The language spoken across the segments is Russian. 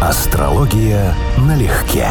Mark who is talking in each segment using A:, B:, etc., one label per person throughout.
A: Астрология налегке.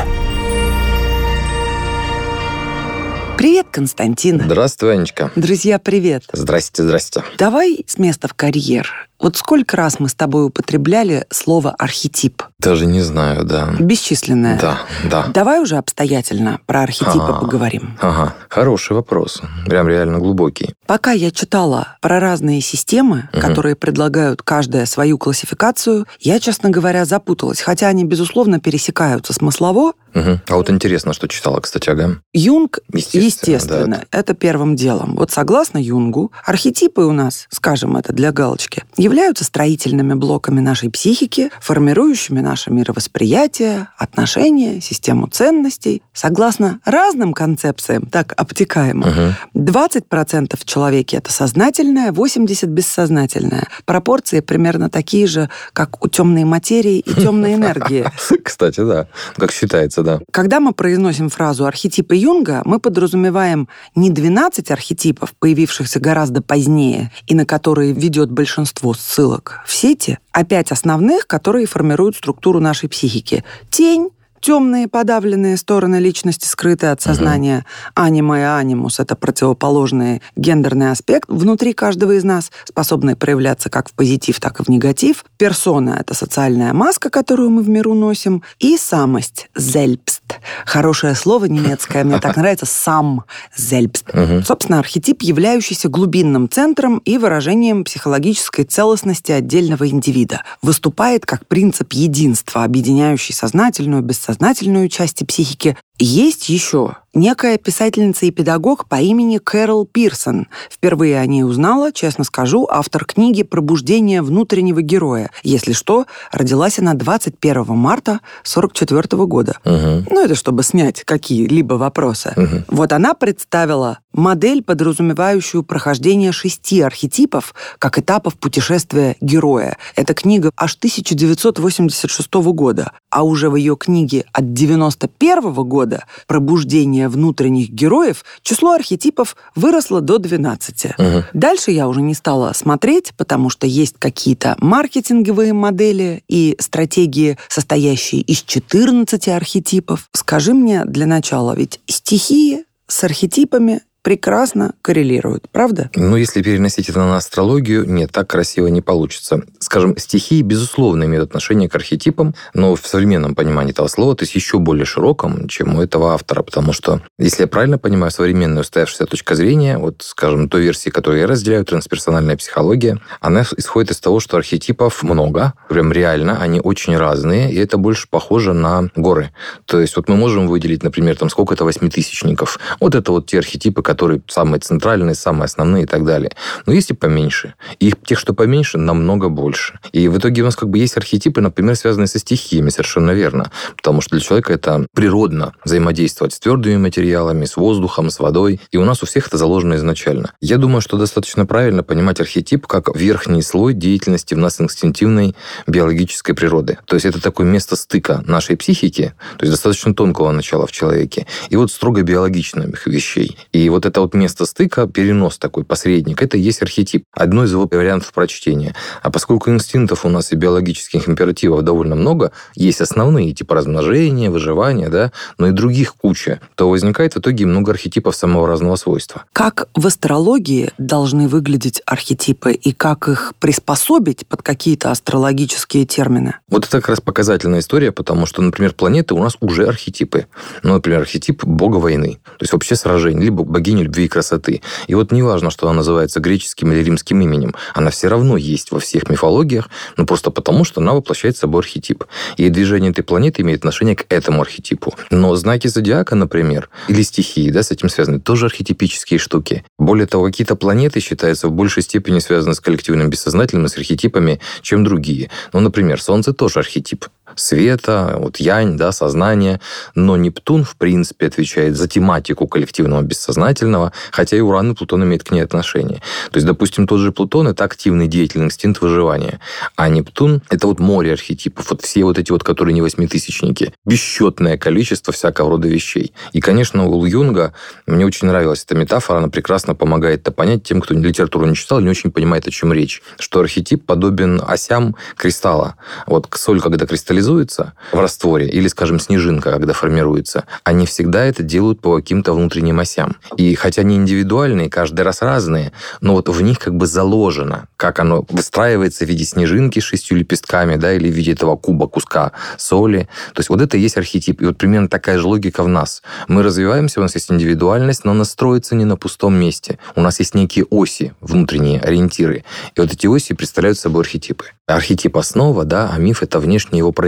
B: Привет, Константин.
C: Здравствуй, Анечка.
B: Друзья, привет.
C: Здрасте, здрасте.
B: Давай с места в карьер. Вот сколько раз мы с тобой употребляли слово «архетип»?
C: Даже не знаю, да.
B: Бесчисленное.
C: Да, да.
B: Давай уже обстоятельно про архетипы
C: Ага.
B: поговорим.
C: Ага, хороший вопрос. Прям реально глубокий.
B: Пока я читала про разные системы,
C: Мгм.
B: которые предлагают каждая свою классификацию, я, честно говоря, запуталась. Хотя они, безусловно, пересекаются смыслово.
C: Мгм. А вот интересно, что читала, кстати, ага.
B: Юнг,
C: Естественно,
B: естественно,
C: да.
B: это первым делом. Вот согласно Юнгу, архетипы у нас, скажем это для галочки, являются строительными блоками нашей психики, формирующими наше мировосприятие, отношения, систему ценностей. Согласно разным концепциям, так обтекаемо,
C: Мгм.
B: 20% в человеке это сознательное, 80% бессознательное. Пропорции примерно такие же, как у темной материи и темной энергии.
C: Кстати, да. Как считается, да.
B: Когда мы произносим фразу «архетипы Юнга», мы подразумеваем не 12 архетипов, появившихся гораздо позднее, и на которые ведет большинство ссылок в сети, а пять основных, которые формируют структуру нашей психики. Тень, темные подавленные стороны личности, скрытые от сознания. Анима и анимус — это противоположный гендерный аспект внутри каждого из нас, способный проявляться как в позитив, так и в негатив. Персона — это социальная маска, которую мы в миру носим. И самость — зельбст. Хорошее слово немецкое, мне так нравится, сам зельбст.
C: Мгм.
B: Собственно, архетип, являющийся глубинным центром и выражением психологической целостности отдельного индивида, выступает как принцип единства, объединяющий сознательную, бессознательную части психики. Есть еще некая писательница и педагог по имени Кэрол Пирсон. Впервые о ней узнала, честно скажу, автор книги «Пробуждение внутреннего героя». Если что, родилась она 21 марта 44 года.
C: Мгм.
B: Ну, это чтобы снять какие-либо вопросы.
C: Мгм.
B: Вот она представила модель, подразумевающую прохождение шести архетипов как этапов путешествия героя. Эта книга аж 1986 года, а уже в ее книге от 91 года «Пробуждение внутренних героев» число архетипов выросло до 12.
C: Мгм.
B: Дальше я уже не стала смотреть, потому что есть какие-то маркетинговые модели и стратегии, состоящие из 14 архетипов. Скажи мне для начала, ведь стихии с архетипами прекрасно коррелируют, правда?
C: Ну, если переносить это на астрологию, нет, так красиво не получится. Скажем, стихии, безусловно, имеют отношение к архетипам, но в современном понимании этого слова, то есть еще более широком, чем у этого автора, потому что, если я правильно понимаю, современная устоявшаяся точка зрения, вот, скажем, той версии, которую я разделяю, трансперсональная психология, она исходит из того, что архетипов много, прям реально, они очень разные, и это больше похоже на горы. То есть вот мы можем выделить, например, там сколько-то восьмитысячников. Вот это вот те архетипы, которые самые центральные, самые основные и так далее. Но есть и поменьше. И тех, что поменьше, намного больше. И в итоге у нас как бы есть архетипы, например, связанные со стихиями, совершенно верно. Потому что для человека это природно взаимодействовать с твердыми материалами, с воздухом, с водой. И у нас у всех это заложено изначально. Я думаю, что достаточно правильно понимать архетип как верхний слой деятельности в нас инстинктивной биологической природы. То есть это такое место стыка нашей психики, то есть достаточно тонкого начала в человеке, и вот строго биологичных вещей. И вот это вот место стыка, перенос такой, посредник, это есть архетип. Одно из его вариантов прочтения. А поскольку инстинктов у нас и биологических императивов довольно много, есть основные, типа размножения, выживания, да, но и других куча, то возникает в итоге много архетипов самого разного свойства.
B: Как в астрологии должны выглядеть архетипы и как их приспособить под какие-то астрологические термины?
C: Вот это как раз показательная история, потому что, например, планеты у нас уже архетипы. Ну, например, архетип бога войны, то есть вообще сражение, либо богини любви и красоты. И вот неважно, что она называется греческим или римским именем, она все равно есть во всех мифологиях, ну просто потому, что она воплощает собой архетип. И движение этой планеты имеет отношение к этому архетипу. Но знаки зодиака, например, или стихии, да, с этим связаны, тоже архетипические штуки. Более того, какие-то планеты считаются в большей степени связаны с коллективным бессознательным с архетипами, чем другие. Ну, например, Солнце тоже архетип света, вот янь, да, сознание. Но Нептун, в принципе, отвечает за тематику коллективного бессознательного, хотя и Уран и Плутон имеют к ней отношение. То есть, допустим, тот же Плутон — это активный деятельный инстинкт выживания, а Нептун — это вот море архетипов, вот все вот эти вот, которые не восьмитысячники, бесчетное количество всякого рода вещей. И, конечно, у Юнга мне очень нравилась эта метафора, она прекрасно помогает это понять тем, кто литературу не читал, не очень понимает, о чем речь. Что архетип подобен осям кристалла. Вот соль, когда кристаллизуется, в растворе, или, скажем, снежинка, когда формируется, они всегда это делают по каким-то внутренним осям. И хотя они индивидуальные, каждый раз разные, но вот в них как бы заложено, как оно выстраивается в виде снежинки с шестью лепестками, да, или в виде этого куба куска соли. То есть вот это и есть архетип. И вот примерно такая же логика в нас. Мы развиваемся, у нас есть индивидуальность, но она строится не на пустом месте. У нас есть некие оси, внутренние ориентиры. И вот эти оси представляют собой архетипы. Архетип основа, да, а миф это внешнее его проявление.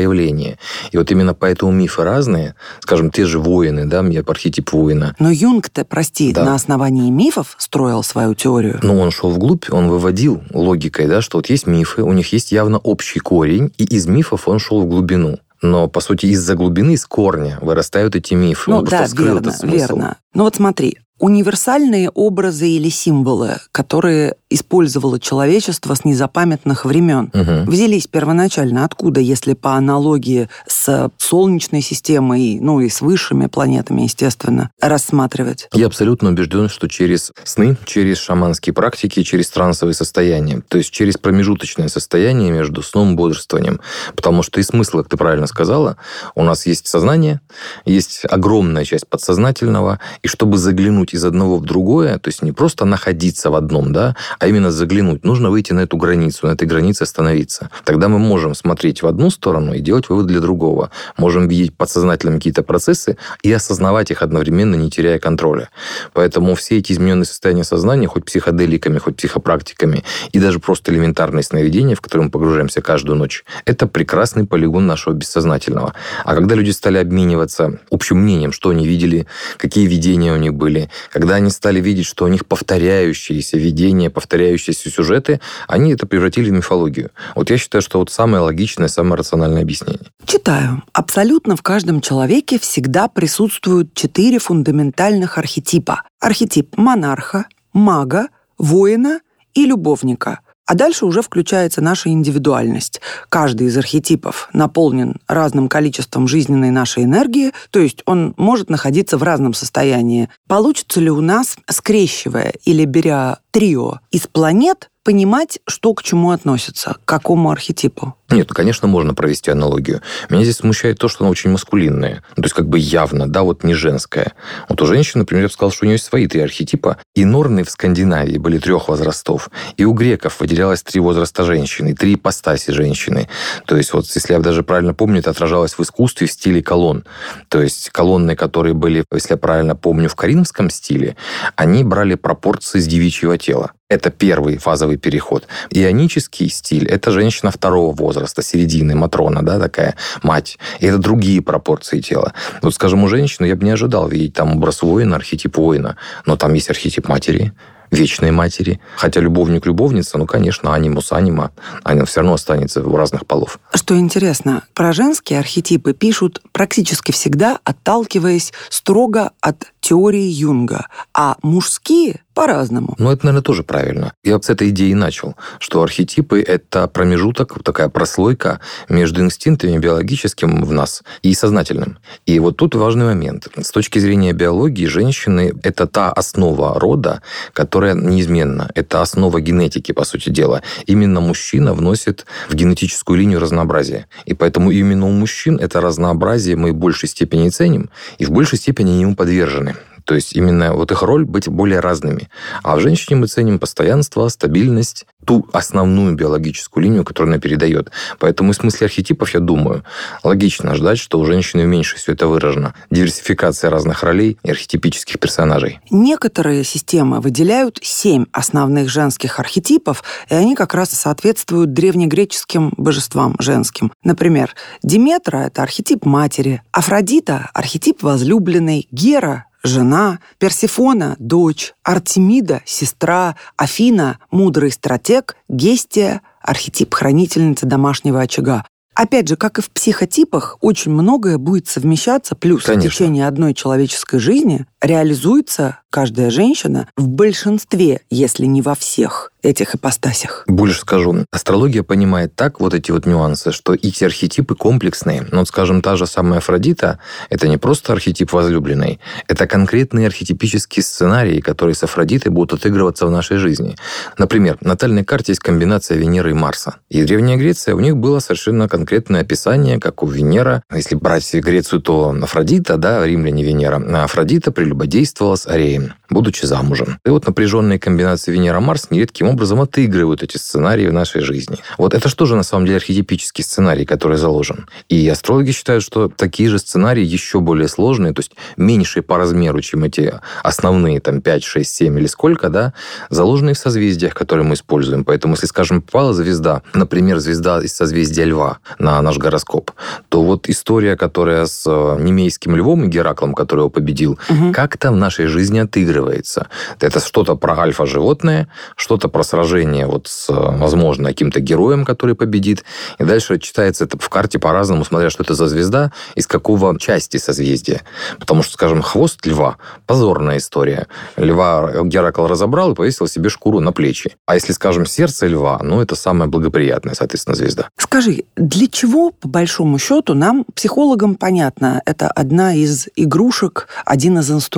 C: И вот именно поэтому мифы разные. Скажем, те же воины, да, мне архетип воина.
B: Но Юнг-то, прости, да. на основании мифов строил свою теорию.
C: Ну, он шел вглубь, он выводил логикой, да, что вот есть мифы, у них есть явно общий корень, и из мифов он шел в глубину. Но, по сути, из-за глубины, из корня вырастают эти мифы.
B: Ну, он да, верно, верно. Ну вот смотри, универсальные образы или символы, которые использовало человечество с незапамятных времен. Угу. Взялись первоначально откуда, если по аналогии с Солнечной системой, ну и с высшими планетами, естественно, рассматривать?
C: Я абсолютно убежден, что через сны, через шаманские практики, через трансовые состояния, то есть через промежуточное состояние между сном и бодрствованием. Потому что и смысл, как ты правильно сказала, у нас есть сознание, есть огромная часть подсознательного, и чтобы заглянуть из одного в другое, то есть не просто находиться в одном, да, а именно заглянуть. Нужно выйти на эту границу, на этой границе остановиться. Тогда мы можем смотреть в одну сторону и делать вывод для другого. Можем видеть подсознательно какие-то процессы и осознавать их одновременно, не теряя контроля. Поэтому все эти измененные состояния сознания, хоть психоделиками, хоть психопрактиками, и даже просто элементарные сновидения, в которые мы погружаемся каждую ночь, это прекрасный полигон нашего бессознательного. А когда люди стали обмениваться общим мнением, что они видели, какие видения у них были, когда они стали видеть, что у них повторяющиеся видения, повторяющиеся сюжеты, они это превратили в мифологию. Вот я считаю, что вот самое логичное, самое рациональное объяснение.
B: Читаю. Абсолютно в каждом человеке всегда присутствуют четыре фундаментальных архетипа. Архетип монарха, мага, воина и любовника – а дальше уже включается наша индивидуальность. Каждый из архетипов наполнен разным количеством жизненной нашей энергии, то есть он может находиться в разном состоянии. Получится ли у нас, скрещивая или беря трио из планет, понимать, что к чему относится, к какому архетипу?
C: Нет, ну, конечно, можно провести аналогию. Меня здесь смущает то, что она очень маскулинная. Ну, то есть, как бы явно, да, вот не женская. Вот у женщины, например, я бы сказал, что у нее есть свои три архетипа. И норны в Скандинавии были трех возрастов. И у греков выделялось три возраста женщины, три ипостаси женщины. То есть, вот если я даже правильно помню, это отражалось в искусстве в стиле колонн. То есть, колонны, которые были, если я правильно помню, в коринфском стиле, они брали пропорции с девичьего тела. Это первый фазовый переход. Ионический стиль – это женщина второго возраста, середины, матрона, да, такая мать. И это другие пропорции тела. Вот, скажем, у женщины я бы не ожидал видеть там образ воина, архетип воина, но там есть архетип матери, вечной матери. Хотя любовник-любовница, ну, конечно, анимус анима, она все равно останется у разных полов.
B: Что интересно, про женские архетипы пишут практически всегда, отталкиваясь строго от теории Юнга, а мужские по-разному.
C: Ну, это, наверное, тоже правильно. Я с этой идеи начал, что архетипы — это промежуток, такая прослойка между инстинктами биологическим в нас и сознательным. И вот тут важный момент. С точки зрения биологии, женщины — это та основа рода, которая неизменна. Это основа генетики, по сути дела. Именно мужчина вносит в генетическую линию разнообразие. И поэтому именно у мужчин это разнообразие мы в большей степени ценим, и в большей степени ему подвержены. То есть именно вот их роль быть более разными. А в женщине мы ценим постоянство, стабильность, ту основную биологическую линию, которую она передает. Поэтому в смысле архетипов, я думаю, логично ждать, что у женщины меньше все это выражено. Диверсификация разных ролей и архетипических персонажей.
B: Некоторые системы выделяют семь основных женских архетипов, и они как раз соответствуют древнегреческим божествам женским. Например, Диметра – это архетип матери, Афродита – архетип возлюбленной, Гера жена, Персифона – дочь, Артемида – сестра, Афина – мудрый стратег, Гестия – архетип хранительницы домашнего очага. Опять же, как и в психотипах, очень многое будет совмещаться, плюс Конечно. в течение одной человеческой жизни реализуется каждая женщина в большинстве, если не во всех этих ипостасях.
C: Больше скажу. Астрология понимает так вот эти вот нюансы, что эти архетипы комплексные. Вот, скажем, та же самая Афродита – это не просто архетип возлюбленной, это конкретные архетипические сценарии, которые с Афродитой будут отыгрываться в нашей жизни. Например, в натальной карте есть комбинация Венеры и Марса. И Древняя Греция, у них было совершенно конкретное описание, как у Венера. Если брать Грецию, то Афродита, да, римляне Венера. А Афродита прелюбодействовала с Ареем, будучи замужем. И вот напряженные комбинации Венера-Марс нередким образом отыгрывают эти сценарии в нашей жизни. Вот это что же на самом деле архетипический сценарий, который заложен? И астрологи считают, что такие же сценарии еще более сложные, то есть меньшие по размеру, чем эти основные, там, 5, 6, 7 или сколько, да, заложенные в созвездиях, которые мы используем. Поэтому, если, скажем, попала звезда, например, звезда из созвездия Льва на наш гороскоп, то вот история, которая с э, немейским львом и Гераклом, который его победил, угу. Как-то в нашей жизни отыгрывается. Это что-то про альфа-животное, что-то про сражение вот с, возможно, каким-то героем, который победит. И дальше читается это в карте по-разному, смотря, что это за звезда, из какого части созвездия. Потому что, скажем, хвост льва – позорная история. Льва Геракл разобрал и повесил себе шкуру на плечи. А если, скажем, сердце льва, ну, это самая благоприятная, соответственно, звезда.
B: Скажи, для чего, по большому счету, нам, психологам, понятно, это одна из игрушек, один из инструментов,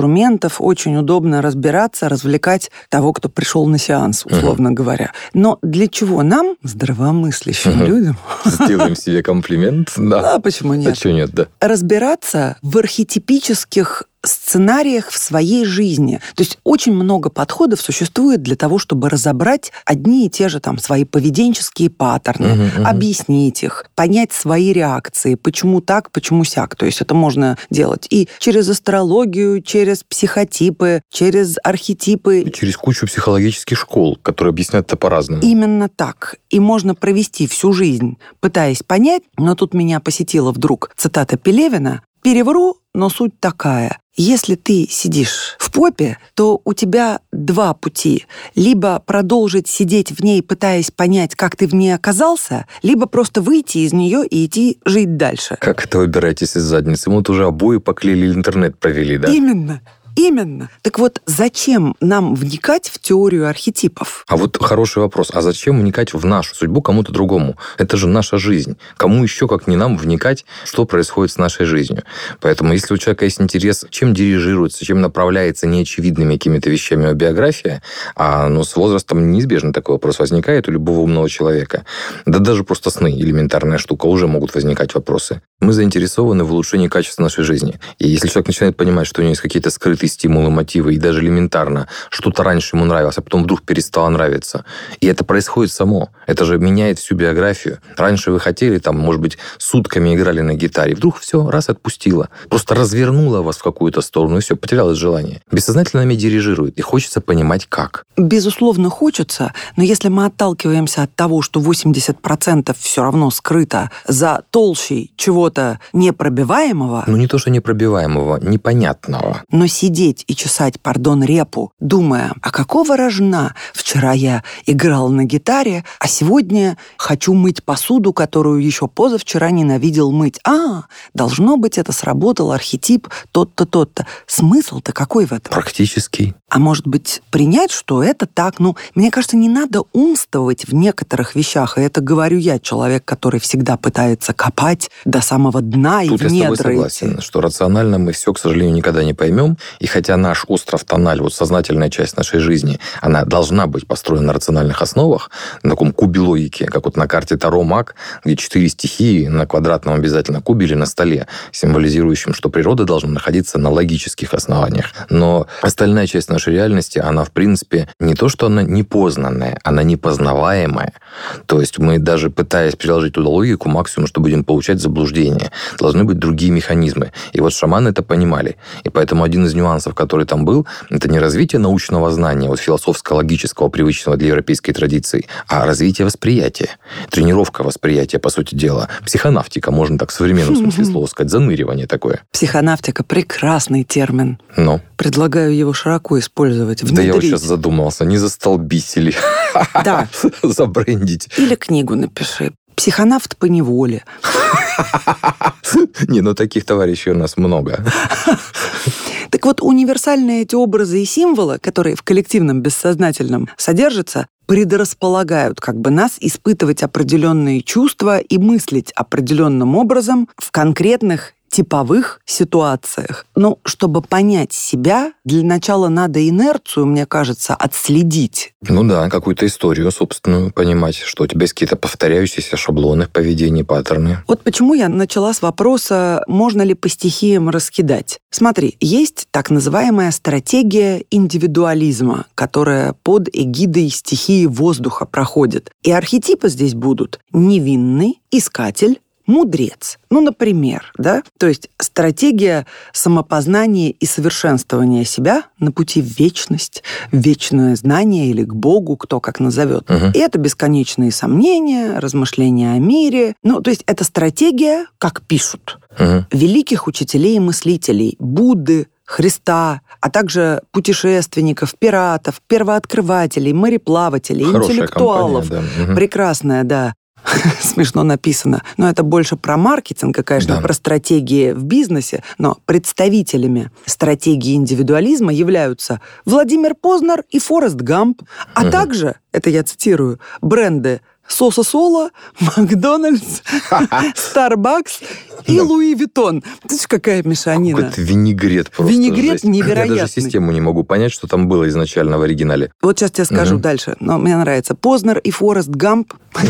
B: очень удобно разбираться, развлекать того, кто пришел на сеанс, условно условно говоря. Но для чего нам, здравомыслящим угу. людям...
C: Сделаем себе комплимент, да.
B: А почему нет?
C: Почему нет, да.
B: Разбираться в архетипических сценариях в своей жизни. То есть очень много подходов существует для того, чтобы разобрать одни и те же там свои поведенческие паттерны, uh-huh, uh-huh. объяснить их, понять свои реакции, почему так, почему сяк. То есть это можно делать и через астрологию, через психотипы, через архетипы.
C: И через кучу психологических школ, которые объясняют это по-разному.
B: Именно так. И можно провести всю жизнь, пытаясь понять, но тут меня посетила вдруг цитата Пелевина, Перевру, но суть такая. Если ты сидишь в попе, то у тебя два пути. Либо продолжить сидеть в ней, пытаясь понять, как ты в ней оказался, либо просто выйти из нее и идти жить дальше.
C: Как это выбираетесь из задницы? Мы вот уже обои поклеили, интернет провели, да?
B: Именно. Именно. Так вот, зачем нам вникать в теорию архетипов?
C: А вот хороший вопрос. А зачем вникать в нашу судьбу кому-то другому? Это же наша жизнь. Кому еще, как не нам, вникать, что происходит с нашей жизнью? Поэтому, если у человека есть интерес, чем дирижируется, чем направляется неочевидными какими-то вещами о биографии, а ну, с возрастом неизбежно такой вопрос возникает у любого умного человека. Да даже просто сны, элементарная штука, уже могут возникать вопросы. Мы заинтересованы в улучшении качества нашей жизни. И если человек начинает понимать, что у него есть какие-то скрытые скрытые стимулы, мотивы, и даже элементарно что-то раньше ему нравилось, а потом вдруг перестало нравиться. И это происходит само. Это же меняет всю биографию. Раньше вы хотели, там, может быть, сутками играли на гитаре, вдруг все, раз отпустило. Просто развернуло вас в какую-то сторону, и все, потерялось желание. Бессознательно нами дирижирует, и хочется понимать, как.
B: Безусловно, хочется, но если мы отталкиваемся от того, что 80% все равно скрыто за толщей чего-то непробиваемого...
C: Ну, не то, что непробиваемого, непонятного.
B: Но сидя сидеть и чесать, пардон, репу, думая, а какого рожна вчера я играл на гитаре, а сегодня хочу мыть посуду, которую еще позавчера ненавидел мыть. А, должно быть, это сработал архетип тот-то, тот-то. Смысл-то какой в этом?
C: Практический.
B: А может быть, принять, что это так? Ну, мне кажется, не надо умствовать в некоторых вещах. И это говорю я, человек, который всегда пытается копать до самого дна
C: Тут
B: и в недра
C: я с тобой согласен, что рационально мы все, к сожалению, никогда не поймем. И хотя наш остров Тональ, вот сознательная часть нашей жизни, она должна быть построена на рациональных основах, на таком кубе логики, как вот на карте Таро Маг, где четыре стихии на квадратном обязательно кубе или на столе, символизирующим, что природа должна находиться на логических основаниях. Но остальная часть нашей реальности, она, в принципе, не то, что она непознанная, она непознаваемая. То есть мы даже пытаясь приложить туда логику, максимум, что будем получать заблуждение. Должны быть другие механизмы. И вот шаманы это понимали. И поэтому один из нюансов нюансов, который там был, это не развитие научного знания, вот философско-логического, привычного для европейской традиции, а развитие восприятия, тренировка восприятия, по сути дела. Психонавтика, можно так в современном смысле слова сказать, заныривание такое.
B: Психонавтика – прекрасный термин.
C: Но.
B: Предлагаю его широко использовать, внедрить.
C: Да я вот сейчас задумался, не застолбить
B: Да.
C: Забрендить.
B: Или книгу напиши. Психонавт по неволе.
C: Не, ну таких товарищей у нас много.
B: Так вот, универсальные эти образы и символы, которые в коллективном бессознательном содержатся, предрасполагают как бы нас испытывать определенные чувства и мыслить определенным образом в конкретных типовых ситуациях. Ну, чтобы понять себя, для начала надо инерцию, мне кажется, отследить.
C: Ну да, какую-то историю собственную понимать, что у тебя есть какие-то повторяющиеся шаблоны в поведении, паттерны.
B: Вот почему я начала с вопроса, можно ли по стихиям раскидать. Смотри, есть так называемая стратегия индивидуализма, которая под эгидой стихии воздуха проходит. И архетипы здесь будут невинный, искатель, мудрец. Ну, например, да? То есть стратегия самопознания и совершенствования себя на пути в вечность, в вечное знание или к Богу, кто как назовет. Угу. И это бесконечные сомнения, размышления о мире. Ну, то есть это стратегия, как пишут, угу. великих учителей и мыслителей, Будды, Христа, а также путешественников, пиратов, первооткрывателей, мореплавателей, Хорошая интеллектуалов. Компания, да. Прекрасная, да. смешно написано. Но это больше про маркетинг, конечно, да. про стратегии в бизнесе. Но представителями стратегии индивидуализма являются Владимир Познер и Форест Гамп, а угу. также, это я цитирую, бренды Кока-Кола, Макдональдс, Старбакс и Луи Виттон. Ты какая мешанина.
C: Какой-то винегрет просто.
B: Винегрет невероятный.
C: Я даже систему не могу понять, что там было изначально в оригинале.
B: Вот сейчас я скажу дальше. Но мне нравится. Познер и Форест Гамп.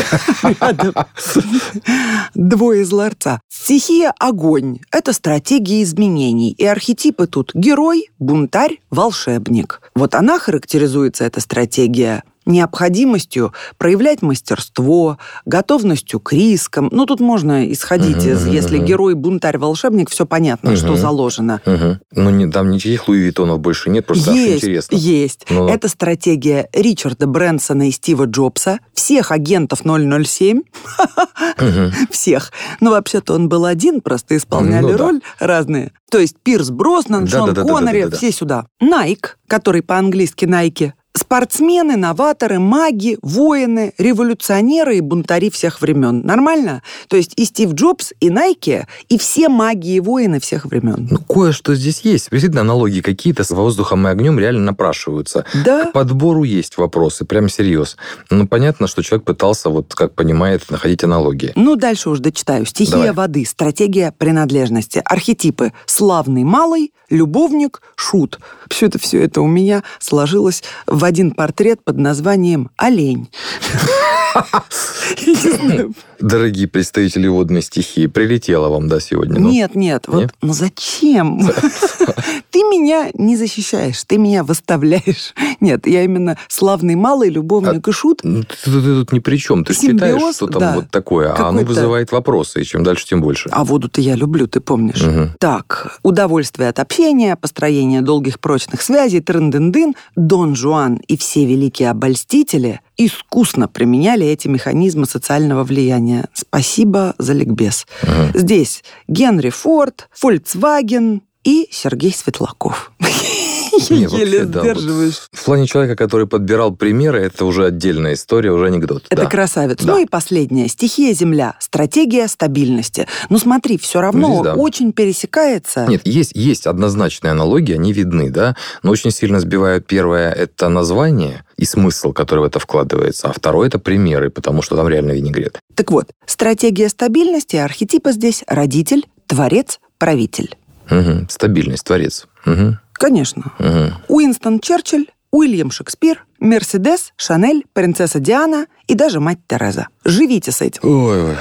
B: Двое из ларца. Стихия огонь. Это стратегия изменений. И архетипы тут герой, бунтарь, волшебник. Вот она характеризуется, эта стратегия, необходимостью проявлять мастерство, готовностью к рискам. Ну, тут можно исходить uh-huh, из, uh-huh, если герой, бунтарь, волшебник, все понятно, uh-huh. что заложено.
C: Uh-huh. Ну, не, там никаких Луи Виттонов больше нет, просто
B: есть,
C: интересно.
B: Есть, Но... Это стратегия Ричарда Брэнсона и Стива Джобса, всех агентов 007, uh-huh. всех. Но вообще-то он был один, просто исполняли ну, роль да. разные. То есть Пирс Броснан, да, Шон да, Коннери, да, да, да, да, все сюда. Найк, который по-английски Найки, Спортсмены, новаторы, маги, воины, революционеры и бунтари всех времен. Нормально? То есть и Стив Джобс, и Найки, и все маги и воины всех времен.
C: Ну, кое-что здесь есть. Действительно, аналогии какие-то с воздухом и огнем реально напрашиваются.
B: Да.
C: К подбору есть вопросы, прям серьез. Ну, понятно, что человек пытался, вот как понимает, находить аналогии.
B: Ну, дальше уж дочитаю. Стихия Давай. воды, стратегия принадлежности, архетипы. Славный малый, любовник, шут. Все это, все это у меня сложилось в один портрет под названием «Олень».
C: Дорогие представители водной стихии, прилетело вам, да, сегодня?
B: Ну? Нет, нет, вот, нет? ну зачем? Ты меня не защищаешь, ты меня выставляешь. Нет, я именно славный малый, любовник а, и шут.
C: Ну, ты, ты, ты тут ни при чем. Ты Симбиоз, считаешь, что там да. вот такое, а оно вызывает вопросы, и чем дальше, тем больше.
B: А воду-то я люблю, ты помнишь. Угу. Так, удовольствие от общения, построение долгих прочных связей, трын-дын-дын, Дон Жуан и все великие обольстители искусно применяли эти механизмы социального влияния. Спасибо за ликбез. Угу. Здесь Генри Форд, Volkswagen и Сергей Светлаков.
C: Не, еле вот в плане человека, который подбирал примеры, это уже отдельная история, уже анекдот.
B: Это красавец. Ну и последнее. Стихия Земля. Стратегия стабильности. Ну смотри, все равно очень пересекается.
C: Нет, есть, есть однозначные аналогии, они видны, да, но очень сильно сбивают первое – это название и смысл, который в это вкладывается, а второе – это примеры, потому что там реально винегрет.
B: Так вот, стратегия стабильности, архетипа здесь – родитель, творец, правитель.
C: Угу. Стабильность, творец. Угу.
B: Конечно. Угу. Уинстон Черчилль, Уильям Шекспир, Мерседес, Шанель, принцесса Диана и даже мать Тереза. Живите с этим.
C: Ой, ой.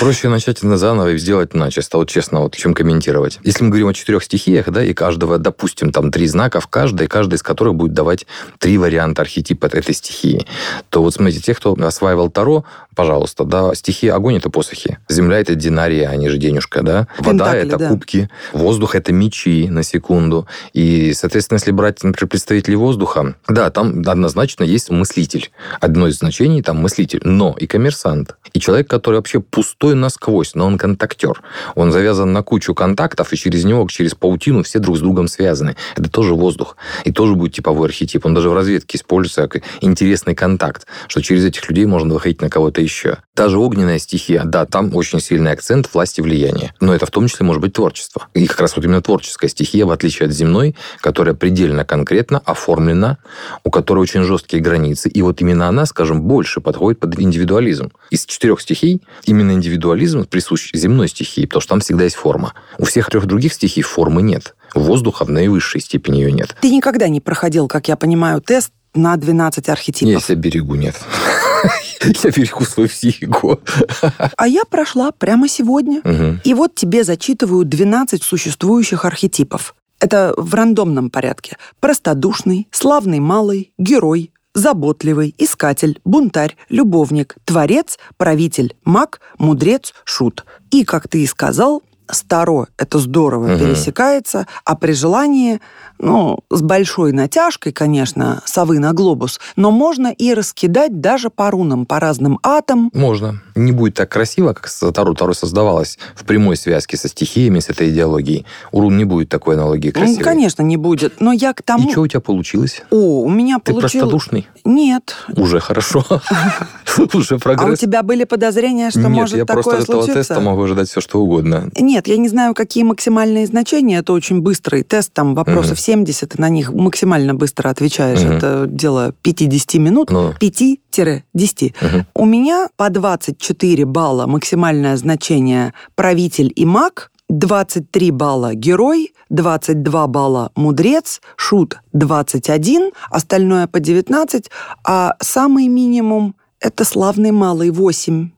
C: Проще начать заново и сделать иначе, стало честно, вот чем комментировать. Если мы говорим о четырех стихиях, да, и каждого, допустим, там три знака в каждой, каждый из которых будет давать три варианта архетипа этой стихии, то вот смотрите, те, кто осваивал Таро, пожалуйста, да, стихи огонь – это посохи, земля – это динария, а не же денежка, да, вода – это да. кубки, воздух – это мечи, на секунду. И, соответственно, если брать, например, представителей воздуха, да, там однозначно есть мыслитель. Одно из значений там мыслитель, но и коммерсант, и человек, который вообще пустой пустой насквозь, но он контактер. Он завязан на кучу контактов, и через него, через паутину все друг с другом связаны. Это тоже воздух. И тоже будет типовой архетип. Он даже в разведке используется как интересный контакт, что через этих людей можно выходить на кого-то еще. Та же огненная стихия, да, там очень сильный акцент власти влияния. Но это в том числе может быть творчество. И как раз вот именно творческая стихия, в отличие от земной, которая предельно конкретно оформлена, у которой очень жесткие границы. И вот именно она, скажем, больше подходит под индивидуализм. Из четырех стихий именно индивидуализм присущ земной стихии, потому что там всегда есть форма. У всех трех других стихий формы нет. Воздуха в наивысшей степени ее нет.
B: Ты никогда не проходил, как я понимаю, тест на 12 архетипов?
C: Если берегу, нет. Я берегу свою психику.
B: А я прошла прямо сегодня. И вот тебе зачитываю 12 существующих архетипов. Это в рандомном порядке. Простодушный, славный малый, герой, заботливый, искатель, бунтарь, любовник, творец, правитель, маг, мудрец, шут. И, как ты и сказал, старо – это здорово
C: Мгм.
B: пересекается, а при желании, ну, с большой натяжкой, конечно, совы на глобус, но можно и раскидать даже по рунам, по разным атом.
C: Можно не будет так красиво, как Таро Таро создавалось в прямой связке со стихиями, с этой идеологией. У рун не будет такой аналогии
B: ну,
C: красивой.
B: Ну, конечно, не будет. Но я к тому...
C: И что у тебя получилось?
B: О, у меня получилось...
C: Ты простодушный?
B: Нет.
C: Уже хорошо. Уже прогресс.
B: А у тебя были подозрения, что может такое случиться?
C: Нет, я просто от этого теста могу ожидать все, что угодно.
B: Нет, я не знаю, какие максимальные значения. Это очень быстрый тест, там вопросов 70, и на них максимально быстро отвечаешь. Это дело 50 минут.
C: Ну.
B: 5
C: 10. Угу.
B: У меня по 24 балла максимальное значение правитель и маг, 23 балла герой, 22 балла мудрец, шут 21, остальное по 19, а самый минимум это славный малый 8.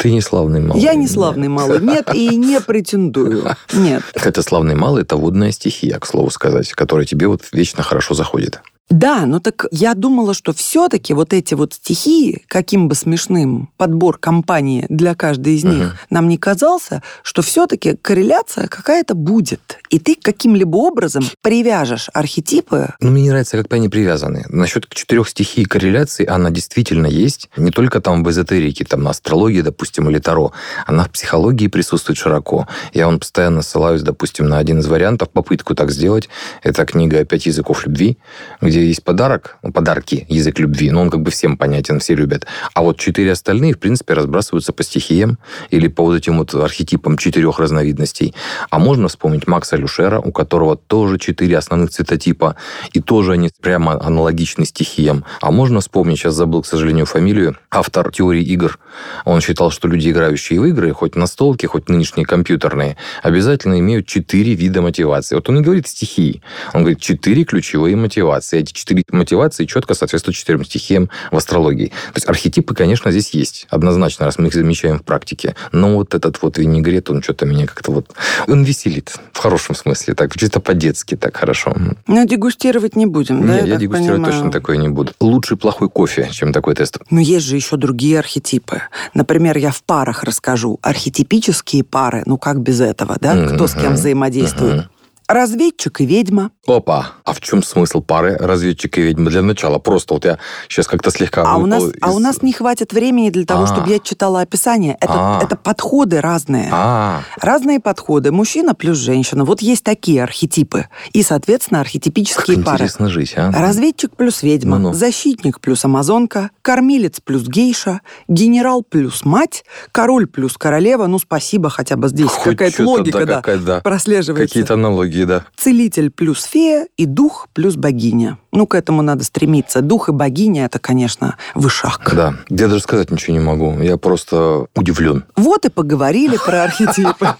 C: Ты не славный малый.
B: Я не славный нет. малый, нет, и не претендую. Нет.
C: Это славный малый, это водная стихия, к слову сказать, которая тебе вот вечно хорошо заходит.
B: Да, но так я думала, что все-таки вот эти вот стихии, каким бы смешным подбор компании для каждой из них нам не казался, что все-таки корреляция какая-то будет. И ты каким-либо образом привяжешь архетипы.
C: Но мне не нравится, как они привязаны. Насчет четырех стихий корреляции она действительно есть. Не только там в эзотерике, там на астрологии, допустим, или Таро. Она в психологии присутствует широко. Я вон постоянно ссылаюсь, допустим, на один из вариантов, попытку так сделать. Это книга «Пять языков любви», где есть подарок, ну, подарки, язык любви, но он как бы всем понятен, все любят. А вот четыре остальные, в принципе, разбрасываются по стихиям или по вот этим вот архетипам четырех разновидностей. А можно вспомнить Макса Люшера, у которого тоже четыре основных цветотипа, и тоже они прямо аналогичны стихиям. А можно вспомнить, сейчас забыл, к сожалению, фамилию, автор теории игр. Он считал, что люди, играющие в игры, хоть настолки, хоть нынешние компьютерные, обязательно имеют четыре вида мотивации. Вот он не говорит стихии, он говорит четыре ключевые мотивации. Эти четыре мотивации четко соответствуют четырем стихиям в астрологии. То есть архетипы, конечно, здесь есть, однозначно, раз мы их замечаем в практике. Но вот этот вот винегрет, он что-то меня как-то вот... Он веселит, в хорошем смысле, так, чисто по-детски, так хорошо.
B: Но дегустировать не будем, да?
C: Нет, я
B: так
C: дегустировать
B: понимаю?
C: точно такое не буду. Лучше плохой кофе, чем такой тест.
B: Но есть же еще другие архетипы. Например, я в парах расскажу. Архетипические пары, ну как без этого, да? Кто с кем взаимодействует. Разведчик и ведьма.
C: Опа! А в чем смысл пары разведчика и ведьмы? Для начала просто вот я сейчас как-то слегка
B: А у, нас, а
C: из-
B: у нас не хватит времени для того,
C: А.
B: чтобы я читала описание. Это,
C: А.
B: это подходы разные.
C: А,
B: Разные подходы. Мужчина плюс женщина. Вот есть такие архетипы. И, соответственно,
C: как
B: архетипические пары.
C: интересно жить, а?
B: Разведчик плюс ведьма,
C: Ну-ну.
B: защитник плюс амазонка, кормилец плюс гейша, генерал плюс мать, король плюс королева. Ну, спасибо, хотя бы здесь
C: Хоть
B: какая-то логика,
C: да, какая-то, да.
B: прослеживается.
C: Какие-то аналогии, да.
B: Целитель плюс фея и дух плюс богиня. Ну, к этому надо стремиться. Дух и богиня – это, конечно, вышаг.
C: Да. Я даже сказать ничего не могу. Я просто удивлен.
B: Вот и поговорили про архетипы.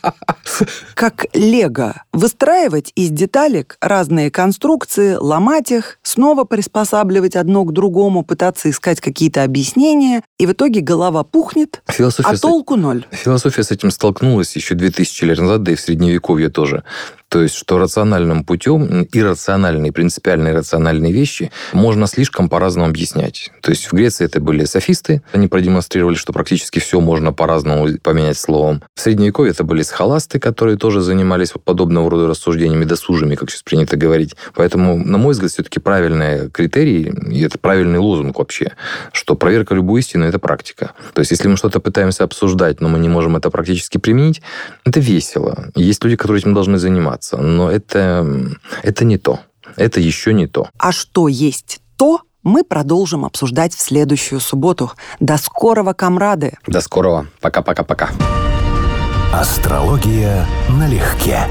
B: Как лего. Выстраивать из деталек разные конструкции, ломать их, снова приспосабливать одно к другому, пытаться искать какие-то объяснения, и в итоге голова пухнет,
C: Философия,
B: а толку ноль.
C: Философия с этим столкнулась еще 2000 лет назад, да и в Средневековье тоже. То есть, что рациональным путем иррациональные, принципиально иррациональные вещи можно слишком по-разному объяснять. То есть, в Греции это были софисты, они продемонстрировали, что практически все можно по-разному поменять словом. В Средневековье это были схоласты, которые тоже занимались подобного рода рассуждениями, досужими, как сейчас принято говорить. Поэтому, на мой взгляд, все-таки правильный критерий, и это правильный лозунг вообще, что проверка любой истины – это практика. То есть, если мы что-то пытаемся обсуждать, но мы не можем это практически применить, это весело. Есть люди, которые этим должны заниматься, но это, это не то. Это еще не то.
B: А что есть то, мы продолжим обсуждать в следующую субботу. До скорого, комрады!
C: До скорого. Пока-пока-пока.
A: Астрология налегке.